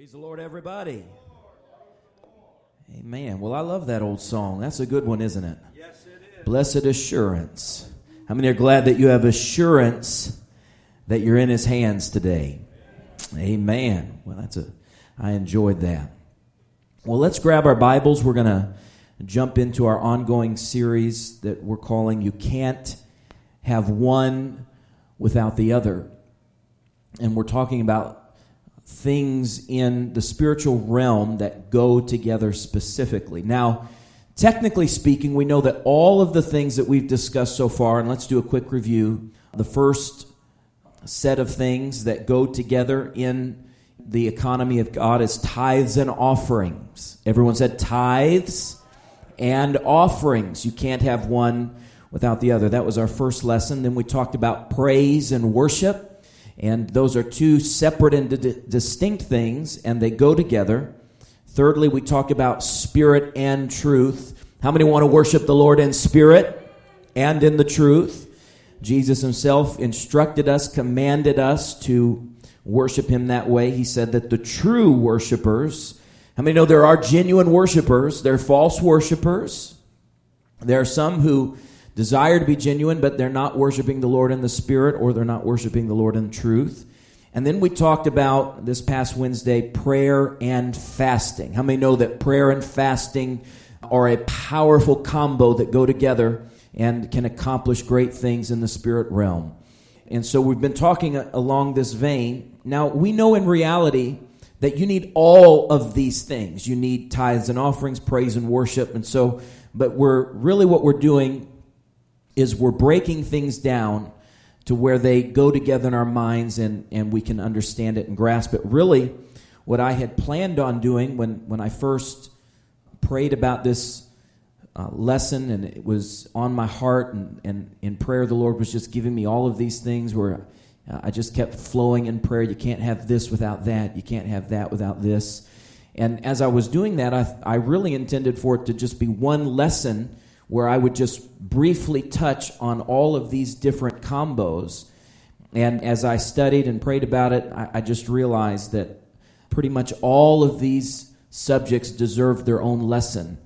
Praise the Lord, everybody. Amen. Well, I love that old song. That's a good one, isn't it? Yes, it is. Blessed assurance. How many are glad that you have assurance that you're in His hands today? Amen. Well, that's a. I enjoyed that. Well, let's grab our Bibles. We're going to jump into our ongoing series that we're calling "You Can't Have One Without the Other," and we're talking about things in the spiritual realm that go together specifically. Now, technically speaking, we know that all of the things that we've discussed so far, and let's do a quick review. The first set of things that go together in the economy of God is tithes and offerings. Everyone said tithes and offerings. You can't have one without the other. That was our first lesson. Then we talked about praise and worship. And those are two separate and d- distinct things, and they go together. Thirdly, we talk about spirit and truth. How many want to worship the Lord in spirit and in the truth? Jesus himself instructed us, commanded us to worship him that way. He said that the true worshipers, how many know there are genuine worshipers? There are false worshipers. There are some who desire to be genuine, but they're not worshiping the Lord in the Spirit or they're not worshiping the Lord in truth. And then we talked about this past Wednesday prayer and fasting. How many know that prayer and fasting are a powerful combo that go together and can accomplish great things in the spirit realm? And so we've been talking along this vein. Now, we know in reality that you need all of these things. You need tithes and offerings, praise and worship. And so, but we're really what we're doing is we're breaking things down to where they go together in our minds and, and we can understand it and grasp it. Really, what I had planned on doing when, when I first prayed about this uh, lesson and it was on my heart and, and in prayer, the Lord was just giving me all of these things where uh, I just kept flowing in prayer. You can't have this without that. You can't have that without this. And as I was doing that, I, I really intended for it to just be one lesson where I would just briefly touch on all of these different combos. And as I studied and prayed about it, I, I just realized that pretty much all of these subjects deserve their own lesson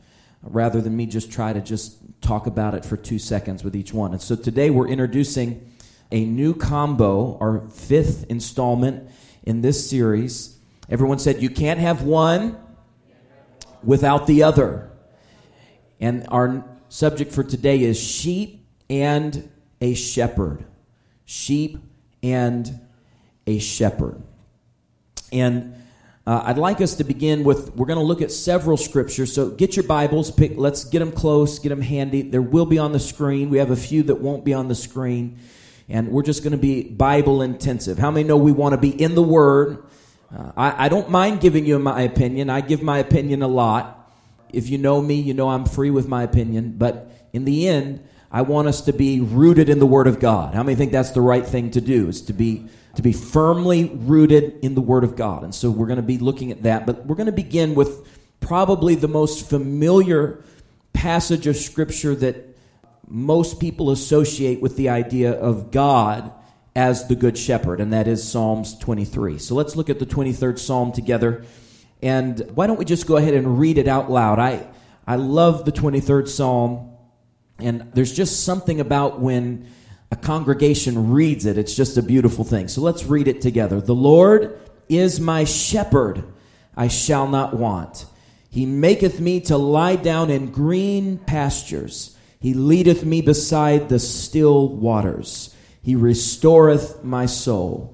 rather than me just try to just talk about it for two seconds with each one. And so today we're introducing a new combo, our fifth installment in this series. Everyone said you can't have one without the other. And our subject for today is sheep and a shepherd. Sheep and a shepherd. And uh, I'd like us to begin with, we're going to look at several scriptures. So get your Bibles, pick, let's get them close, get them handy. There will be on the screen. We have a few that won't be on the screen. And we're just going to be Bible intensive. How many know we want to be in the Word? Uh, I, I don't mind giving you my opinion. I give my opinion a lot. If you know me, you know I'm free with my opinion. But in the end, I want us to be rooted in the Word of God. How many think that's the right thing to do? Is to be to be firmly rooted in the Word of God. And so we're going to be looking at that. But we're going to begin with probably the most familiar passage of Scripture that most people associate with the idea of God as the Good Shepherd, and that is Psalms 23. So let's look at the 23rd Psalm together. And why don't we just go ahead and read it out loud? I, I love the 23rd Psalm, and there's just something about when a congregation reads it, it's just a beautiful thing. So let's read it together. The Lord is my shepherd, I shall not want. He maketh me to lie down in green pastures. He leadeth me beside the still waters. He restoreth my soul.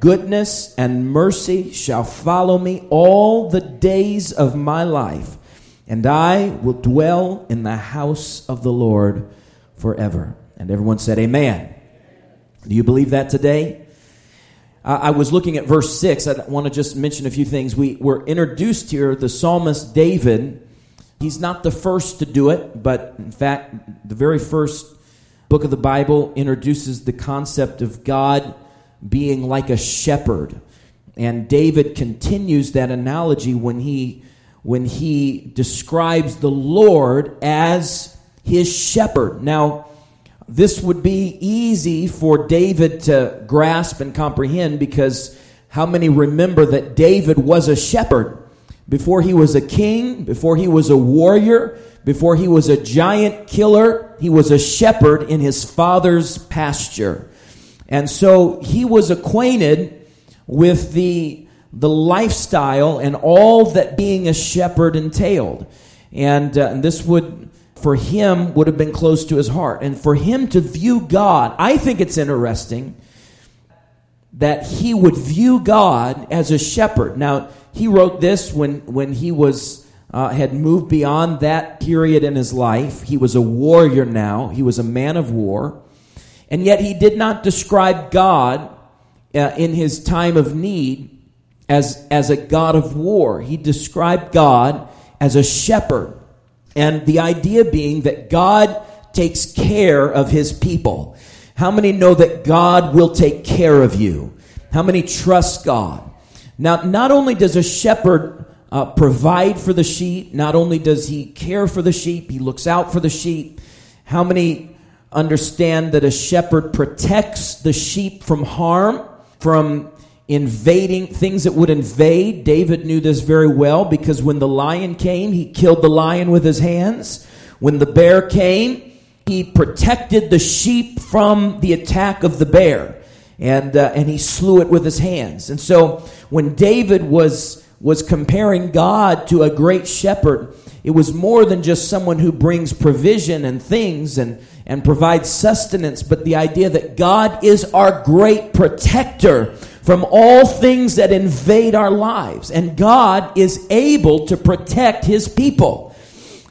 goodness and mercy shall follow me all the days of my life, and I will dwell in the house of the Lord forever. And everyone said, Amen. Do you believe that today? I was looking at verse 6. I want to just mention a few things. We were introduced here, the psalmist David. He's not the first to do it, but in fact, the very first book of the Bible introduces the concept of God being like a shepherd. And David continues that analogy when he when he describes the Lord as his shepherd. Now, this would be easy for David to grasp and comprehend because how many remember that David was a shepherd? Before he was a king, before he was a warrior, before he was a giant killer, he was a shepherd in his father's pasture. And so he was acquainted with the the lifestyle and all that being a shepherd entailed. And, uh, and this would, for him, would have been close to his heart. And for him to view God, I think it's interesting that he would view God as a shepherd. Now, he wrote this when, when he was, uh, had moved beyond that period in his life. He was a warrior now, he was a man of war. And yet he did not describe God uh, in his time of need as, as a God of war. He described God as a shepherd. And the idea being that God takes care of his people. How many know that God will take care of you? How many trust God? Now, not only does a shepherd uh, provide for the sheep, not only does he care for the sheep, he looks out for the sheep. How many understand that a shepherd protects the sheep from harm, from invading things that would invade. David knew this very well because when the lion came, he killed the lion with his hands. When the bear came, he protected the sheep from the attack of the bear. And, uh, and he slew it with his hands. And so when David was, was comparing God to a great shepherd, it was more than just someone who brings provision and things and, and provides sustenance, but the idea that God is our great protector from all things that invade our lives. And God is able to protect his people.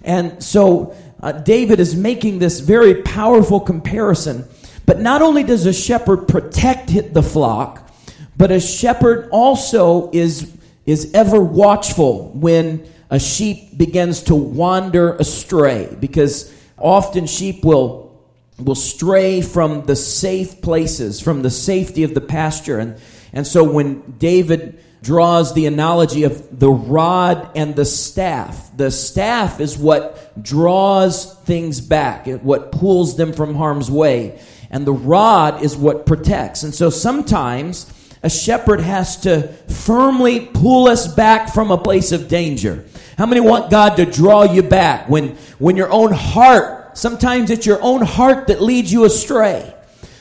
And so uh, David is making this very powerful comparison. But not only does a shepherd protect the flock, but a shepherd also is, is ever watchful when a sheep begins to wander astray. Because often sheep will, will stray from the safe places, from the safety of the pasture. And and so when David draws the analogy of the rod and the staff, the staff is what draws things back, what pulls them from harm's way. And the rod is what protects. And so sometimes a shepherd has to firmly pull us back from a place of danger. How many want God to draw you back when, when your own heart, sometimes it's your own heart that leads you astray.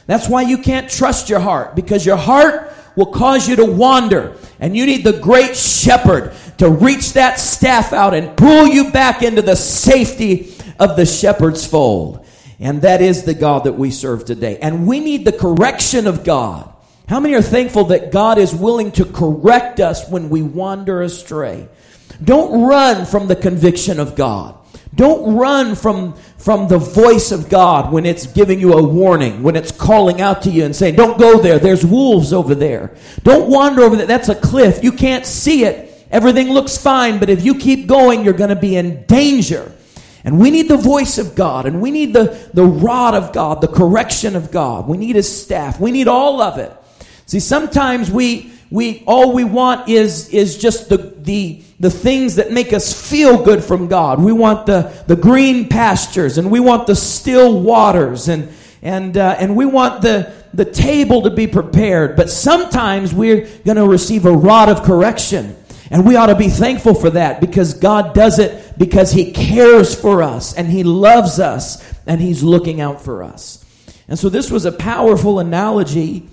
That's why you can't trust your heart because your heart will cause you to wander. And you need the great shepherd to reach that staff out and pull you back into the safety of the shepherd's fold. And that is the God that we serve today. And we need the correction of God. How many are thankful that God is willing to correct us when we wander astray? Don't run from the conviction of God. Don't run from, from the voice of God when it's giving you a warning, when it's calling out to you and saying, Don't go there. There's wolves over there. Don't wander over there. That's a cliff. You can't see it. Everything looks fine, but if you keep going, you're going to be in danger. And we need the voice of God, and we need the, the rod of God, the correction of God. We need his staff. We need all of it. See, sometimes we we all we want is is just the the the things that make us feel good from God. We want the, the green pastures and we want the still waters and, and, uh, and we want the, the table to be prepared. But sometimes we're going to receive a rod of correction. And we ought to be thankful for that because God does it because He cares for us and He loves us and He's looking out for us. And so this was a powerful analogy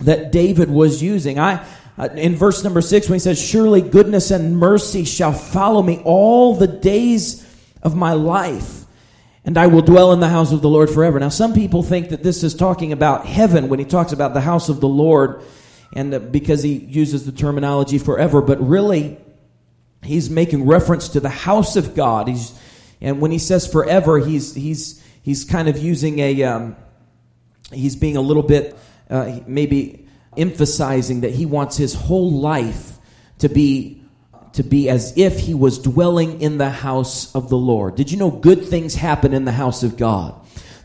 that David was using. I, uh, in verse number six, when he says, Surely goodness and mercy shall follow me all the days of my life, and I will dwell in the house of the Lord forever. Now, some people think that this is talking about heaven when he talks about the house of the Lord, and uh, because he uses the terminology forever, but really, he's making reference to the house of God. He's, and when he says forever, he's, he's, he's kind of using a, um, he's being a little bit, uh, maybe emphasizing that he wants his whole life to be to be as if he was dwelling in the house of the Lord. Did you know good things happen in the house of God?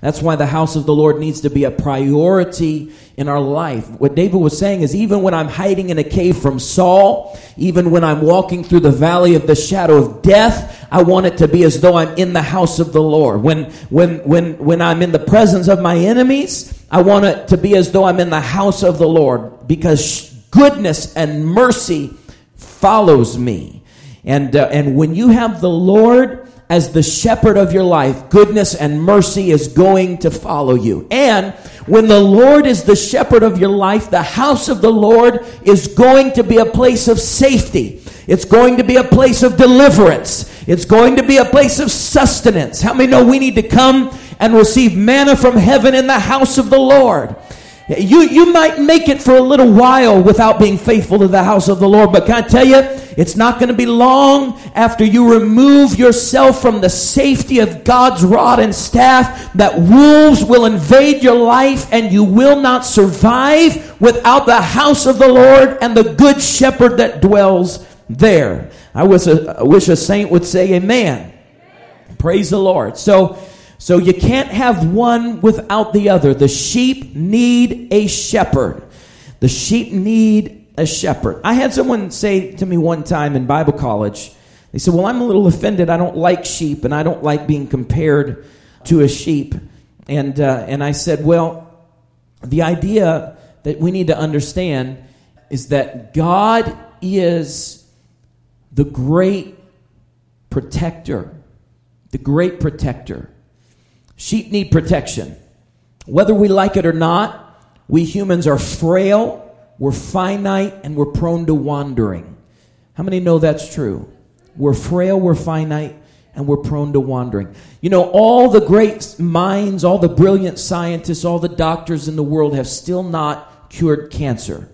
That's why the house of the Lord needs to be a priority in our life. What David was saying is even when I'm hiding in a cave from Saul, even when I'm walking through the valley of the shadow of death, I want it to be as though I'm in the house of the Lord. When when when when I'm in the presence of my enemies, I want it to be as though I'm in the house of the Lord because goodness and mercy follows me. And, uh, and when you have the Lord as the shepherd of your life, goodness and mercy is going to follow you. And when the Lord is the shepherd of your life, the house of the Lord is going to be a place of safety. It's going to be a place of deliverance. It's going to be a place of sustenance. How many know we need to come and receive manna from heaven in the house of the Lord? You, you might make it for a little while without being faithful to the house of the Lord, but can I tell you, it's not going to be long after you remove yourself from the safety of God's rod and staff that wolves will invade your life and you will not survive without the house of the Lord and the good shepherd that dwells there. I wish a, I wish a saint would say amen. Praise the Lord. So, so you can't have one without the other. The sheep need a shepherd. The sheep need a shepherd. I had someone say to me one time in Bible college, they said, Well, I'm a little offended. I don't like sheep and I don't like being compared to a sheep. And, uh, and I said, Well, the idea that we need to understand is that God is the great protector. The great protector. Sheep need protection. Whether we like it or not, we humans are frail, we're finite, and we're prone to wandering. How many know that's true? We're frail, we're finite, and we're prone to wandering. You know, all the great minds, all the brilliant scientists, all the doctors in the world have still not cured cancer.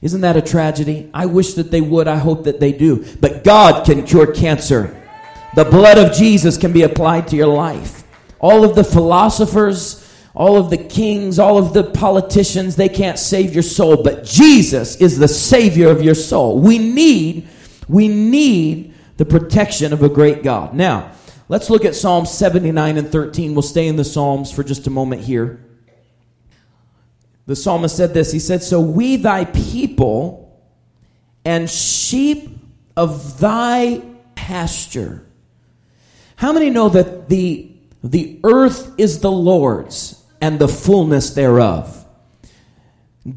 Isn't that a tragedy? I wish that they would. I hope that they do. But God can cure cancer. The blood of Jesus can be applied to your life all of the philosophers, all of the kings, all of the politicians, they can't save your soul, but Jesus is the savior of your soul. We need, we need the protection of a great God. Now, let's look at Psalm 79 and 13. We'll stay in the Psalms for just a moment here. The psalmist said this He said, So we, thy people, and sheep of thy pasture. How many know that the the earth is the Lord's and the fullness thereof.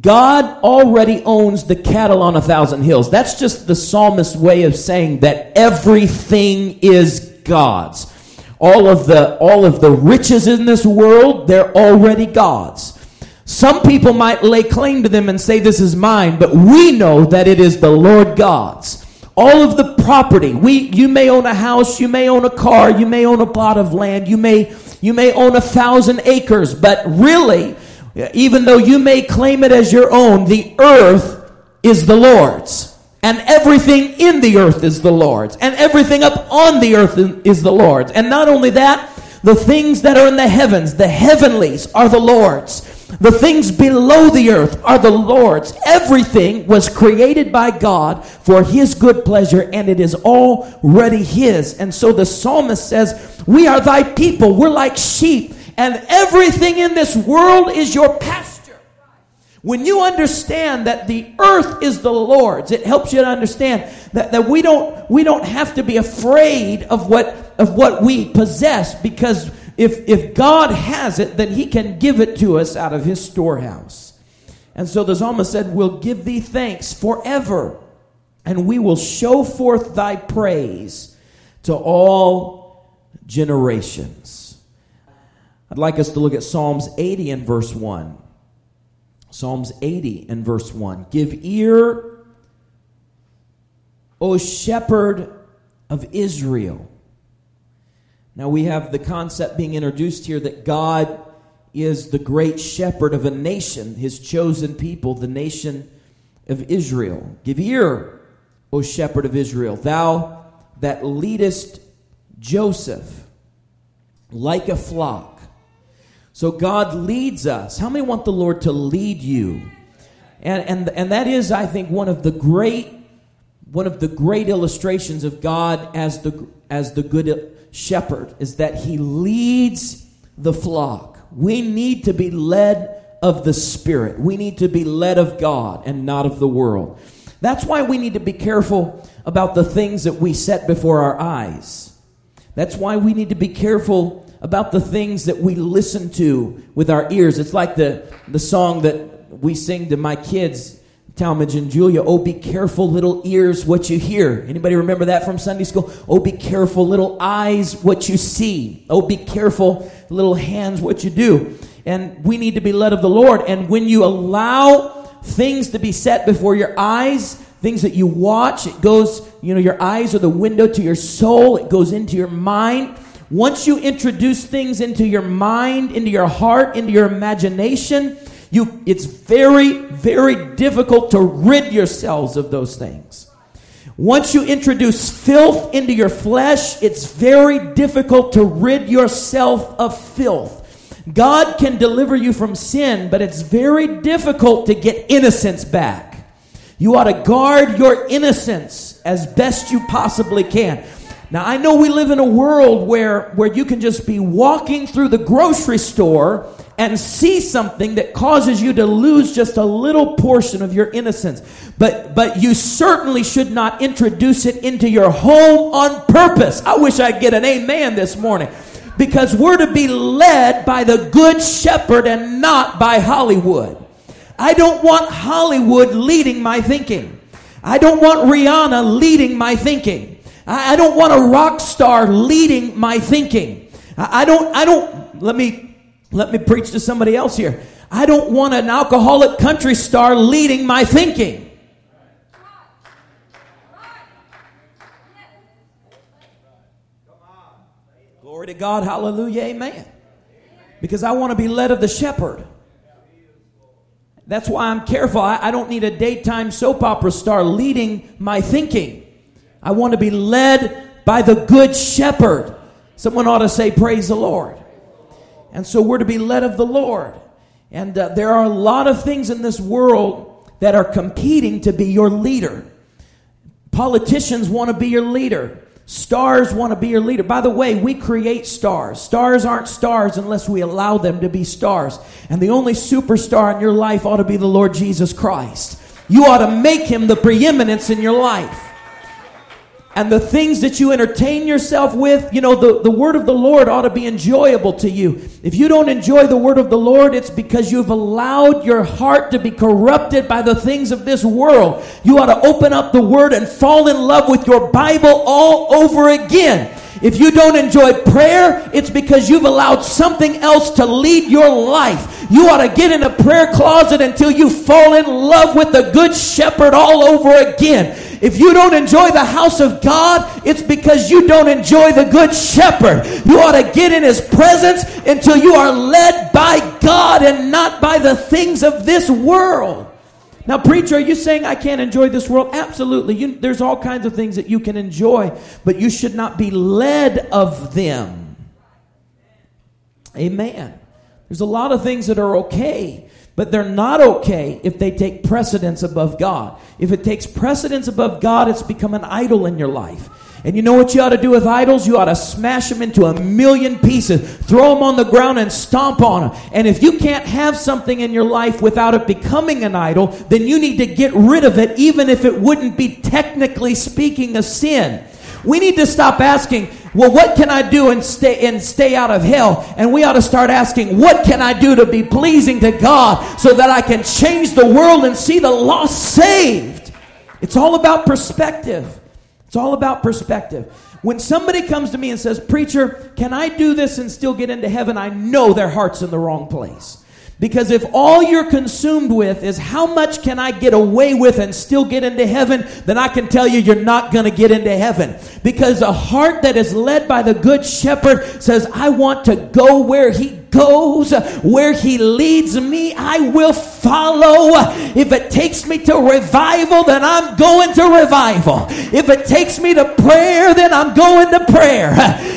God already owns the cattle on a thousand hills. That's just the psalmist's way of saying that everything is God's. All of the all of the riches in this world, they're already God's. Some people might lay claim to them and say this is mine, but we know that it is the Lord God's all of the property we you may own a house you may own a car you may own a plot of land you may you may own a thousand acres but really even though you may claim it as your own the earth is the lord's. And everything in the earth is the lord's. And everything up on the earth is the lord's. And not only that the things that are in the heavens the heavenlies are the lord's the things below the earth are the Lord's. Everything was created by God for His good pleasure, and it is already His. And so the psalmist says, We are thy people. We're like sheep, and everything in this world is your pasture. When you understand that the earth is the Lord's, it helps you to understand that, that we don't we don't have to be afraid of what of what we possess because if, if God has it, then he can give it to us out of his storehouse. And so the psalmist said, We'll give thee thanks forever, and we will show forth thy praise to all generations. I'd like us to look at Psalms 80 and verse 1. Psalms 80 and verse 1. Give ear, O shepherd of Israel. Now we have the concept being introduced here that God is the great shepherd of a nation, his chosen people, the nation of Israel. Give ear, O shepherd of Israel, thou that leadest Joseph like a flock. So God leads us. How many want the Lord to lead you? And, and, and that is, I think, one of the great one of the great illustrations of God as the as the good shepherd is that he leads the flock. We need to be led of the Spirit. We need to be led of God and not of the world. That's why we need to be careful about the things that we set before our eyes. That's why we need to be careful about the things that we listen to with our ears. It's like the, the song that we sing to my kids, Talmadge and Julia. Oh, be careful, little ears, what you hear. Anybody remember that from Sunday school? Oh, be careful, little eyes, what you see. Oh, be careful, little hands, what you do. And we need to be led of the Lord. And when you allow things to be set before your eyes, things that you watch, it goes, you know, your eyes are the window to your soul, it goes into your mind once you introduce things into your mind, into your heart, into your imagination, you, it's very, very difficult to rid yourselves of those things. Once you introduce filth into your flesh, it's very difficult to rid yourself of filth. God can deliver you from sin, but it's very difficult to get innocence back. You ought to guard your innocence as best you possibly can. Now, I know we live in a world where, where you can just be walking through the grocery store and see something that causes you to lose just a little portion of your innocence. But, but you certainly should not introduce it into your home on purpose. I wish I'd get an amen this morning. Because we're to be led by the good shepherd and not by Hollywood. I don't want Hollywood leading my thinking. I don't want Rihanna leading my thinking. I, I don't want a rock star leading my thinking. I, I don't, I don't, let me, let me preach to somebody else here. I don't want an alcoholic country star leading my thinking. Glory to God, hallelujah, amen. Because I want to be led of the shepherd. That's why I'm careful. I, I, don't need a daytime soap opera star leading my thinking. I want to be led by the good shepherd. Someone ought to say, Praise the Lord. And so we're to be led of the Lord. And uh, there are a lot of things in this world that are competing to be your leader. Politicians want to be your leader. Stars want to be your leader. By the way, we create stars. Stars aren't stars unless we allow them to be stars. And the only superstar in your life ought to be the Lord Jesus Christ. You ought to make him the preeminence in your life and the things that you entertain yourself with, you know, the, the word of the Lord ought to be enjoyable to you. If you don't enjoy the word of the Lord, it's because you've allowed your heart to be corrupted by the things of this world. You ought to open up the word and fall in love with your Bible all over again. If you don't enjoy prayer, it's because you've allowed something else to lead your life. You ought to get in a prayer closet until you fall in love with the good shepherd all over again. If you don't enjoy the house of God, it's because you don't enjoy the good shepherd. You ought to get in his presence until you are led by God and not by the things of this world. Now, preacher, are you saying I can't enjoy this world? Absolutely. You, there's all kinds of things that you can enjoy, but you should not be led of them. Amen. There's a lot of things that are okay, but they're not okay if they take precedence above God. If it takes precedence above God, it's become an idol in your life. And you know what you ought to do with idols? You ought to smash them into a million pieces, throw them on the ground and stomp on them. And if you can't have something in your life without it becoming an idol, then you need to get rid of it, even if it wouldn't be technically speaking a sin. We need to stop asking, well, what can I do and stay and stay out of hell? And we ought to start asking, what can I do to be pleasing to God so that I can change the world and see the lost saved? It's all about perspective. It's all about perspective. When somebody comes to me and says, Preacher, can I do this and still get into heaven? I know their heart's in the wrong place. Because if all you're consumed with is how much can I get away with and still get into heaven, then I can tell you you're not going to get into heaven. Because a heart that is led by the good shepherd says, I want to go where he goes, where he leads me, I will follow. If it takes me to revival, then I'm going to revival. If it takes me to prayer, then I'm going to prayer.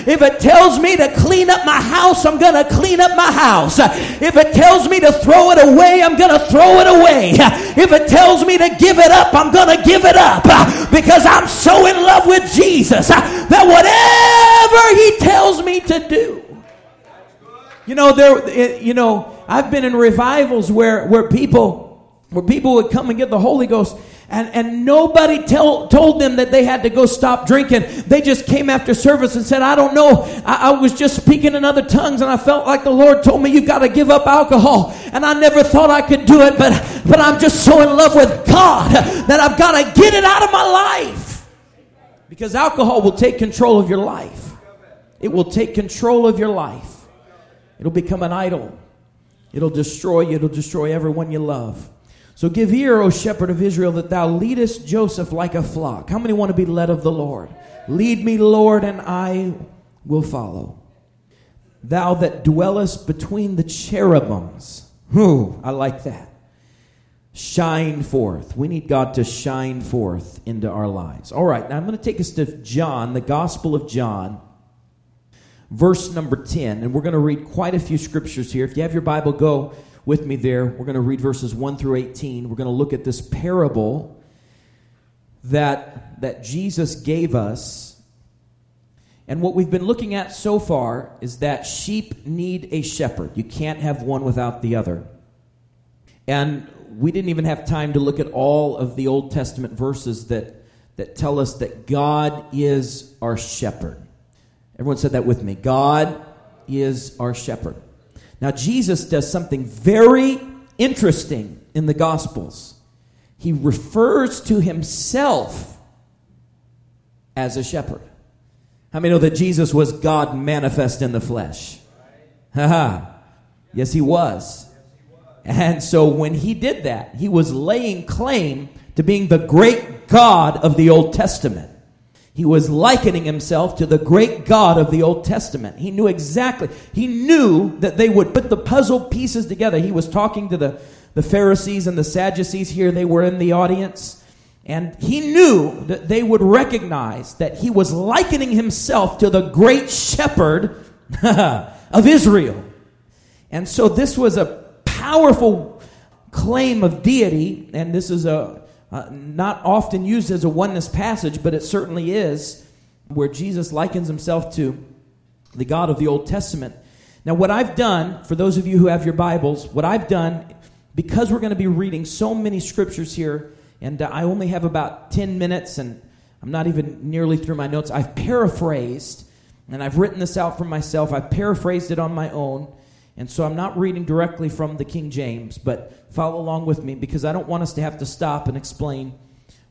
If it tells me to clean up my house, I'm going to clean up my house. If it tells me to throw it away, I'm going to throw it away. If it tells me to give it up, I'm going to give it up because I'm so in love with Jesus that whatever he tells me to do. You know, there you know, I've been in revivals where where people where people would come and get the Holy Ghost and, and nobody tell, told them that they had to go stop drinking. They just came after service and said, I don't know. I, I was just speaking in other tongues and I felt like the Lord told me you've got to give up alcohol. And I never thought I could do it, but, but I'm just so in love with God that I've got to get it out of my life. Because alcohol will take control of your life. It will take control of your life. It'll become an idol. It'll destroy you. It'll destroy everyone you love. So give ear, O shepherd of Israel, that thou leadest Joseph like a flock. How many want to be led of the Lord? Lead me, Lord, and I will follow. Thou that dwellest between the cherubims. Whew, I like that. Shine forth. We need God to shine forth into our lives. All right, now I'm going to take us to John, the Gospel of John, verse number 10. And we're going to read quite a few scriptures here. If you have your Bible, go with me there. We're going to read verses 1 through 18. We're going to look at this parable that, that Jesus gave us. And what we've been looking at so far is that sheep need a shepherd. You can't have one without the other. And we didn't even have time to look at all of the Old Testament verses that, that tell us that God is our shepherd. Everyone said that with me. God is our shepherd. Now, Jesus does something very interesting in the Gospels. He refers to himself as a shepherd. How many know that Jesus was God manifest in the flesh? Haha. yes, he was. And so when he did that, he was laying claim to being the great God of the Old Testament. He was likening himself to the great God of the Old Testament. He knew exactly, he knew that they would put the puzzle pieces together. He was talking to the, the Pharisees and the Sadducees here, they were in the audience. And he knew that they would recognize that he was likening himself to the great shepherd of Israel. And so this was a powerful claim of deity, and this is a uh, not often used as a oneness passage, but it certainly is, where Jesus likens himself to the God of the Old Testament. Now, what I've done, for those of you who have your Bibles, what I've done, because we're going to be reading so many scriptures here, and uh, I only have about 10 minutes, and I'm not even nearly through my notes, I've paraphrased, and I've written this out for myself. I've paraphrased it on my own. And so I'm not reading directly from the King James, but follow along with me because I don't want us to have to stop and explain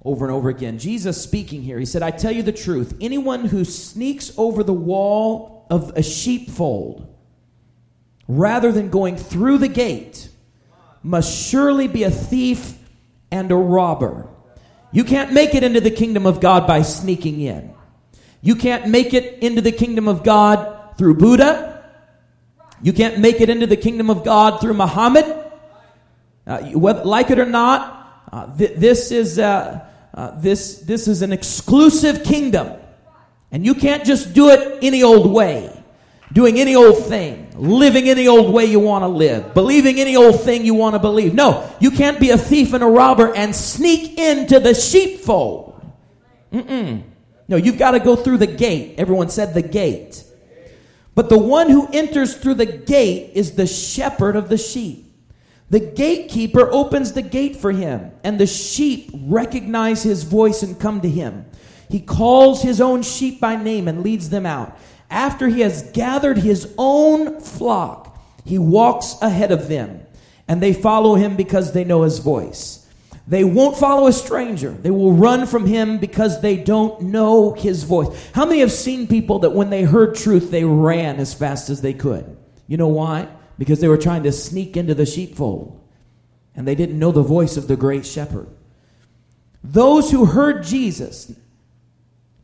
over and over again. Jesus speaking here, he said, I tell you the truth. Anyone who sneaks over the wall of a sheepfold rather than going through the gate must surely be a thief and a robber. You can't make it into the kingdom of God by sneaking in. You can't make it into the kingdom of God through Buddha. You can't make it into the kingdom of God through Muhammad. Uh, whether, like it or not, uh, th- this is uh, uh, this this is an exclusive kingdom, and you can't just do it any old way, doing any old thing, living any old way you want to live, believing any old thing you want to believe. No, you can't be a thief and a robber and sneak into the sheepfold. Mm-mm. No, you've got to go through the gate. Everyone said the gate. But the one who enters through the gate is the shepherd of the sheep. The gatekeeper opens the gate for him, and the sheep recognize his voice and come to him. He calls his own sheep by name and leads them out. After he has gathered his own flock, he walks ahead of them, and they follow him because they know his voice. They won't follow a stranger. They will run from him because they don't know his voice. How many have seen people that when they heard truth, they ran as fast as they could? You know why? Because they were trying to sneak into the sheepfold and they didn't know the voice of the great shepherd. Those who heard Jesus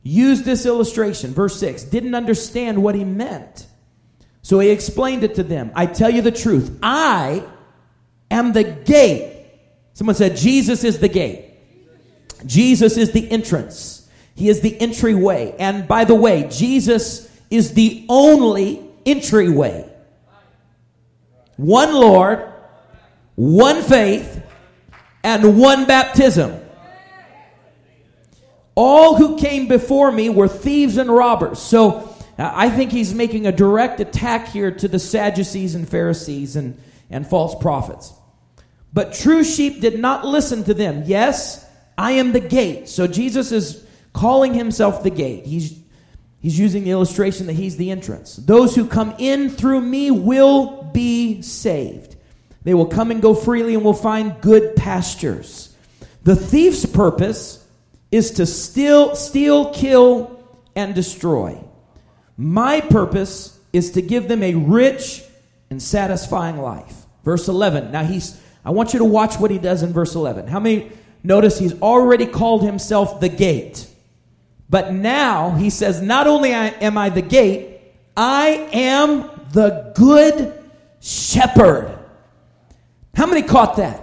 use this illustration, verse 6, didn't understand what he meant. So he explained it to them. I tell you the truth. I am the gate. Someone said, Jesus is the gate. Jesus is the entrance. He is the entryway. And by the way, Jesus is the only entryway. One Lord, one faith, and one baptism. All who came before me were thieves and robbers. So uh, I think he's making a direct attack here to the Sadducees and Pharisees and, and false prophets. But true sheep did not listen to them. Yes, I am the gate. So Jesus is calling himself the gate. He's, he's using the illustration that he's the entrance. Those who come in through me will be saved. They will come and go freely and will find good pastures. The thief's purpose is to steal, steal, kill, and destroy. My purpose is to give them a rich and satisfying life. Verse 11. Now he's I want you to watch what he does in verse 11. How many notice he's already called himself the gate. But now he says not only am I the gate, I am the good shepherd. How many caught that?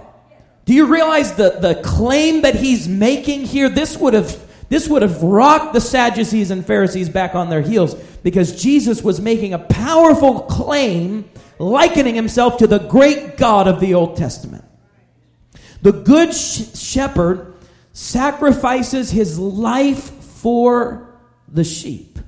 Do you realize the, the claim that he's making here? This would have this would have rocked the Sadducees and Pharisees back on their heels because Jesus was making a powerful claim, likening himself to the great God of the Old Testament. The good sh- shepherd sacrifices his life for the sheep.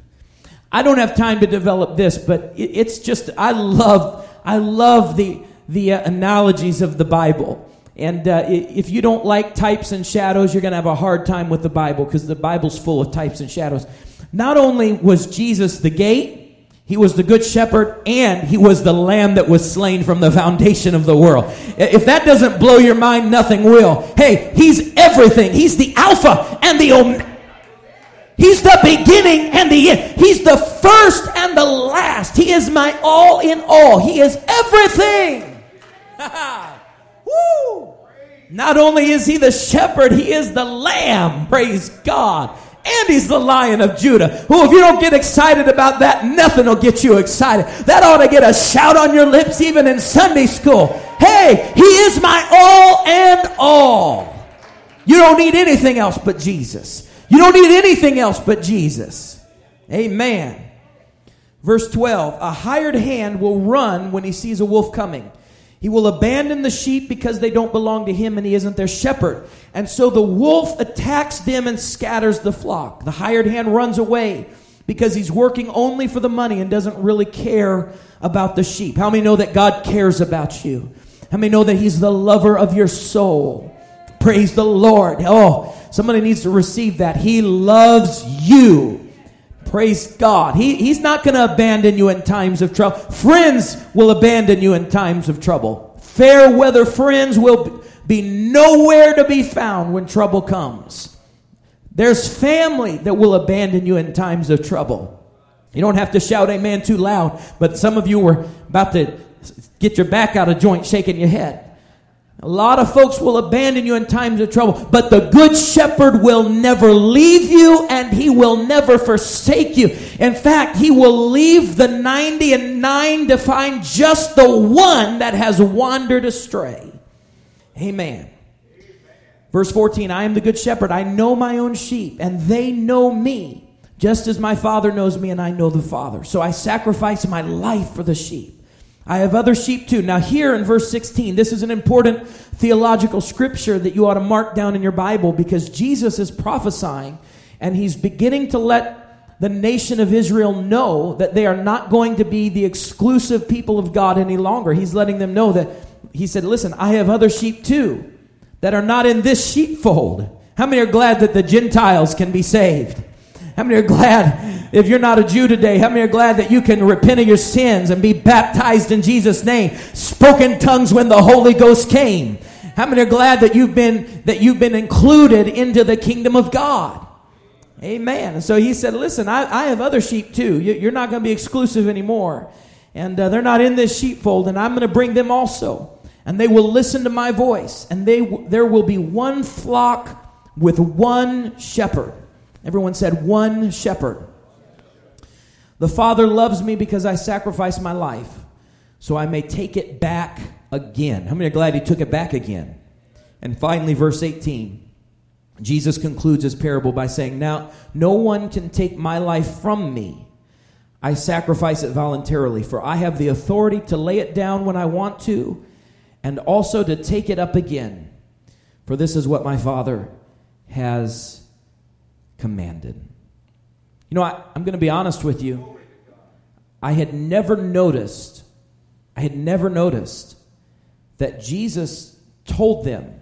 I don't have time to develop this, but it, it's just I love I love the the uh, analogies of the Bible. And uh, if you don't like types and shadows, you're going to have a hard time with the Bible because the Bible's full of types and shadows. Not only was Jesus the gate, he was the good shepherd and he was the lamb that was slain from the foundation of the world. If that doesn't blow your mind, nothing will. Hey, he's everything. He's the Alpha and the Omega. He's the beginning and the end. He's the first and the last. He is my all in all. He is everything. Woo! Not only is he the shepherd, he is the lamb. Praise God. And he's the lion of Judah. Who, if you don't get excited about that, nothing will get you excited. That ought to get a shout on your lips even in Sunday school. Hey, he is my all and all. You don't need anything else but Jesus. You don't need anything else but Jesus. Amen. Verse 12 A hired hand will run when he sees a wolf coming. He will abandon the sheep because they don't belong to him and he isn't their shepherd. And so the wolf attacks them and scatters the flock. The hired hand runs away because he's working only for the money and doesn't really care about the sheep. How many know that God cares about you? How many know that he's the lover of your soul? Praise the Lord. Oh, somebody needs to receive that. He loves you. Praise God. He, he's not going to abandon you in times of trouble. Friends will abandon you in times of trouble. Fair weather friends will be nowhere to be found when trouble comes. There's family that will abandon you in times of trouble. You don't have to shout amen too loud, but some of you were about to get your back out of joint shaking your head. A lot of folks will abandon you in times of trouble, but the good shepherd will never leave you and he will never forsake you. In fact, he will leave the 90 and 9 to find just the one that has wandered astray. Amen. Verse 14 I am the good shepherd. I know my own sheep, and they know me, just as my Father knows me, and I know the Father. So I sacrifice my life for the sheep. I have other sheep too. Now, here in verse 16, this is an important theological scripture that you ought to mark down in your Bible because Jesus is prophesying and he's beginning to let the nation of Israel know that they are not going to be the exclusive people of God any longer. He's letting them know that he said, Listen, I have other sheep too that are not in this sheepfold. How many are glad that the Gentiles can be saved? How many are glad if you're not a Jew today? How many are glad that you can repent of your sins and be baptized in Jesus' name? Spoken tongues when the Holy Ghost came. How many are glad that you've been that you've been included into the kingdom of God? Amen. And so he said, "Listen, I, I have other sheep too. You're not going to be exclusive anymore, and uh, they're not in this sheepfold, and I'm going to bring them also, and they will listen to my voice, and they there will be one flock with one shepherd." Everyone said, one shepherd. The The Father loves me because I sacrificed my life so I may take it back again. How many are glad he took it back again? And finally, verse 18. Jesus concludes his parable by saying, Now, no one can take my life from me. I sacrifice it voluntarily, for I have the authority to lay it down when I want to, and also to take it up again. For this is what my Father has commanded. You know, I, am going to be honest with you. I had never noticed, I had never noticed that Jesus told them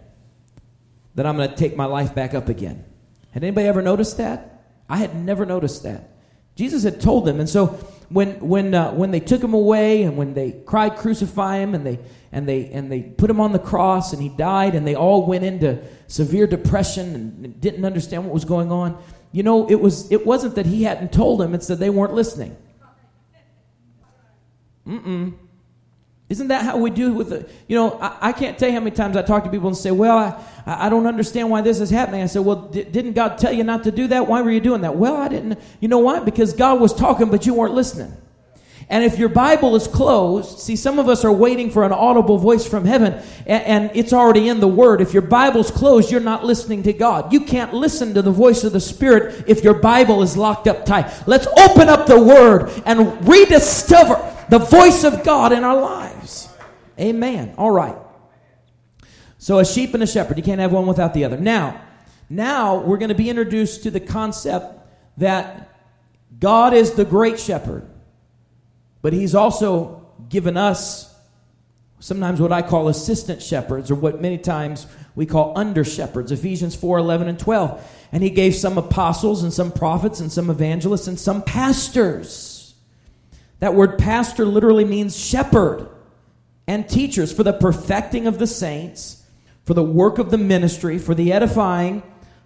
that I'm going to take my life back up again. Had anybody ever noticed that? I had never noticed that. Jesus had told them, and so when when uh, when they took him away, and when they cried, "Crucify him!" and they and they and they put him on the cross, and he died, and they all went into severe depression and didn't understand what was going on. You know, it was it wasn't that he hadn't told them; it's that they weren't listening. Mm-mm. Isn't that how we do with the, you know, I, I, can't tell you how many times I talk to people and say, well, I, I don't understand why this is happening. I said, well, d- didn't God tell you not to do that? Why were you doing that? Well, I didn't. You know why? Because God was talking, but you weren't listening. And if your Bible is closed, see, some of us are waiting for an audible voice from heaven, and, and, it's already in the Word. If your Bible's closed, you're not listening to God. You can't listen to the voice of the Spirit if your Bible is locked up tight. Let's open up the Word and rediscover the voice of God in our lives. Amen. All right. So a sheep and a shepherd, you can't have one without the other. Now, now we're going to be introduced to the concept that God is the great shepherd, but he's also given us sometimes what I call assistant shepherds or what many times we call under shepherds. Ephesians 4, 11 and 12. And he gave some apostles and some prophets and some evangelists and some pastors that word pastor literally means shepherd and teachers for the perfecting of the saints, for the work of the ministry, for the edifying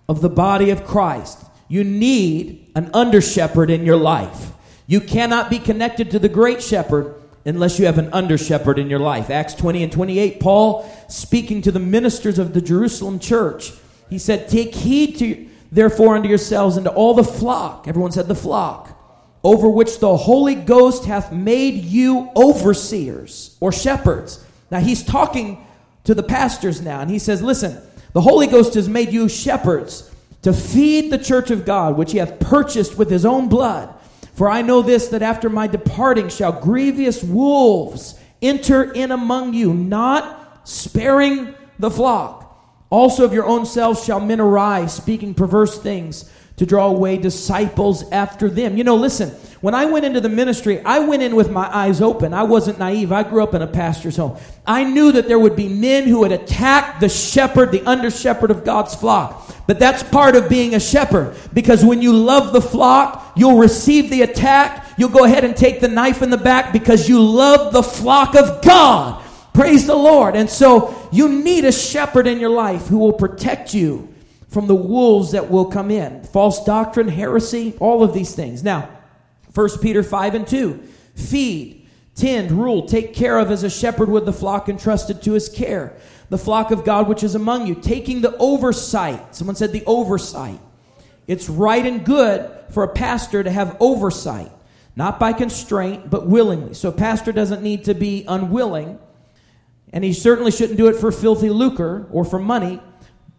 of the body of Christ. You need an under shepherd in your life. You cannot be connected to the great shepherd unless you have an under shepherd in your life. Acts 20 and 28, Paul speaking to the ministers of the Jerusalem church, he said, Take heed to therefore unto yourselves and to all the flock. Everyone said the flock over which the Holy Ghost hath made you overseers or shepherds. Now he's talking to the pastors now, and he says, Listen, the Holy Ghost has made you shepherds to feed the church of God, which he hath purchased with his own blood. For I know this, that after my departing shall grievous wolves enter in among you, not sparing the flock. Also of your own selves shall men arise, speaking perverse things to draw away disciples after them. You know, listen, when I went into the ministry, I went in with my eyes open. I wasn't naive. I grew up in a pastor's home. I knew that there would be men who would attack the shepherd, the under shepherd of God's flock. But that's part of being a shepherd because when you love the flock, you'll receive the attack. You'll go ahead and take the knife in the back because you love the flock of God. Praise the Lord. And so you need a shepherd in your life who will protect you from the wolves that will come in false doctrine, heresy, all of these things. Now, 1 Peter 5 and 2 feed, tend, rule, take care of as a shepherd with the flock entrusted to his care. The flock of God which is among you, taking the oversight. Someone said the oversight. It's right and good for a pastor to have oversight, not by constraint, but willingly. So, a pastor doesn't need to be unwilling, and he certainly shouldn't do it for filthy lucre or for money.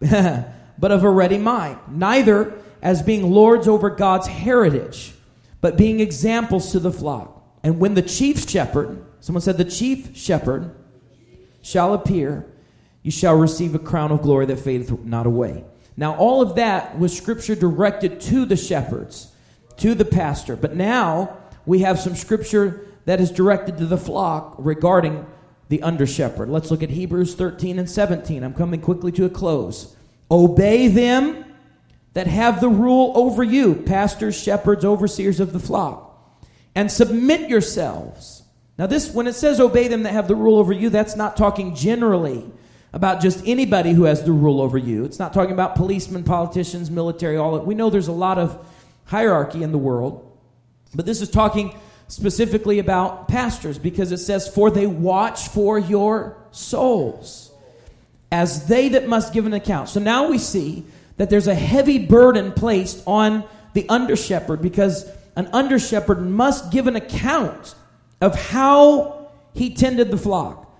but of a ready mind, neither as being lords over God's heritage, but being examples to the flock. And when the chief shepherd, someone said, the chief shepherd shall appear, you shall receive a crown of glory that fadeth not away. Now, all of that was scripture directed to the shepherds, to the pastor. But now we have some scripture that is directed to the flock regarding the under shepherd. Let's look at Hebrews 13 and 17. I'm coming quickly to a close. Obey them that have the rule over you, pastors, shepherds, overseers of the flock, and submit yourselves. Now, this, when it says obey them that have the rule over you, that's not talking generally about just anybody who has the rule over you. It's not talking about policemen, politicians, military, all that. We know there's a lot of hierarchy in the world, but this is talking specifically about pastors because it says, For they watch for your souls as they that must give an account. So now we see that there's a heavy burden placed on the under shepherd because an under shepherd must give an account of how he tended the flock,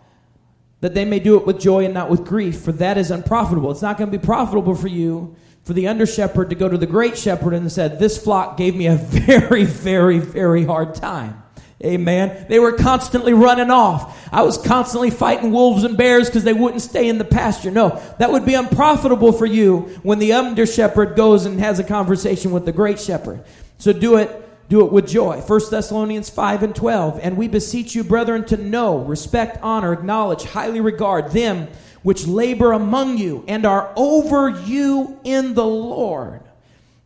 that they may do it with joy and not with grief, for that is unprofitable. It's not going to be profitable for you for the under shepherd to go to the great shepherd and said, This flock gave me a very, very, very hard time. Amen. They were constantly running off. I was constantly fighting wolves and bears because they wouldn't stay in the pasture. No, that would be unprofitable for you when the under shepherd goes and has a conversation with the great shepherd. So do it do it with joy. 1 Thessalonians 5 and 12. And we beseech you, brethren, to know, respect, honor, acknowledge, highly regard them which labor among you and are over you in the Lord.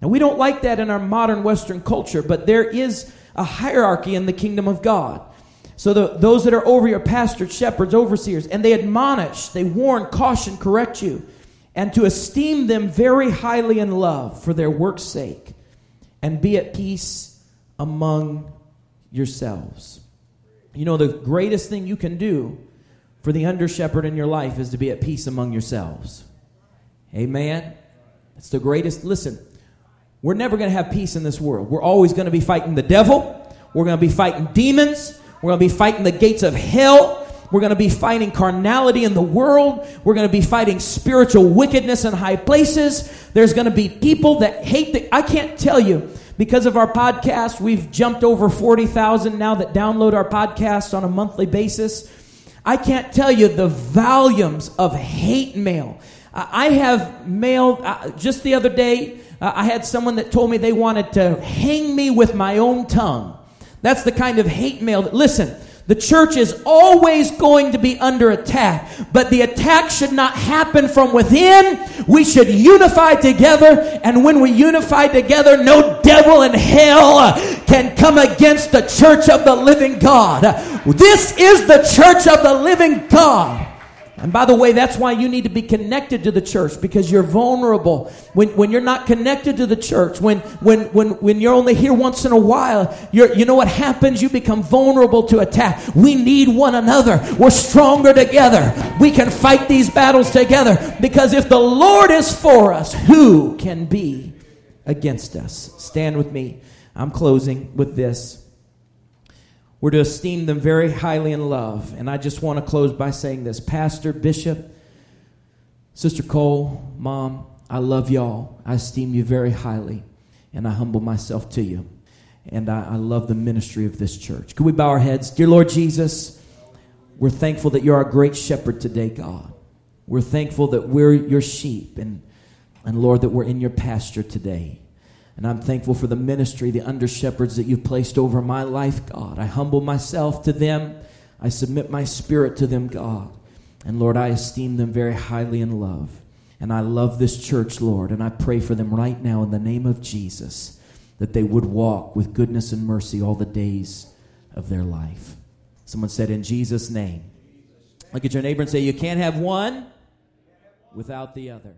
Now, we don't like that in our modern Western culture, but there is a hierarchy in the kingdom of God. So, the, those that are over your pastors, shepherds, overseers, and they admonish, they warn, caution, correct you, and to esteem them very highly in love for their work's sake, and be at peace among yourselves. You know, the greatest thing you can do for the under shepherd in your life is to be at peace among yourselves. Amen. It's the greatest. Listen, we're never going to have peace in this world. We're always going to be fighting the devil. We're going to be fighting demons. We're going to be fighting the gates of hell. We're going to be fighting carnality in the world. We're going to be fighting spiritual wickedness in high places. There's going to be people that hate the. I can't tell you because of our podcast, we've jumped over 40,000 now that download our podcast on a monthly basis. I can't tell you the volumes of hate mail. I have mailed, uh, just the other day, uh, I had someone that told me they wanted to hang me with my own tongue. That's the kind of hate mail that, listen, the church is always going to be under attack, but the attack should not happen from within. We should unify together, and when we unify together, no devil in hell can come against the church of the living God. This is the church of the living God. And by the way, that's why you need to be connected to the church because you're vulnerable. When, when you're not connected to the church, when, when, when, when you're only here once in a while, you're, you know what happens? You become vulnerable to attack. We need one another. We're stronger together. We can fight these battles together because if the Lord is for us, who can be against us? Stand with me. I'm closing with this. We're to esteem them very highly in love. And I just want to close by saying this Pastor, Bishop, Sister Cole, Mom, I love y'all. I esteem you very highly. And I humble myself to you. And I, I love the ministry of this church. Could we bow our heads? Dear Lord Jesus, we're thankful that you're our great shepherd today, God. We're thankful that we're your sheep. And, and Lord, that we're in your pasture today. And I'm thankful for the ministry, the under shepherds that you've placed over my life, God. I humble myself to them. I submit my spirit to them, God. And Lord, I esteem them very highly in love. And I love this church, Lord. And I pray for them right now in the name of Jesus that they would walk with goodness and mercy all the days of their life. Someone said, In Jesus' name. Look at your neighbor and say, You can't have one without the other.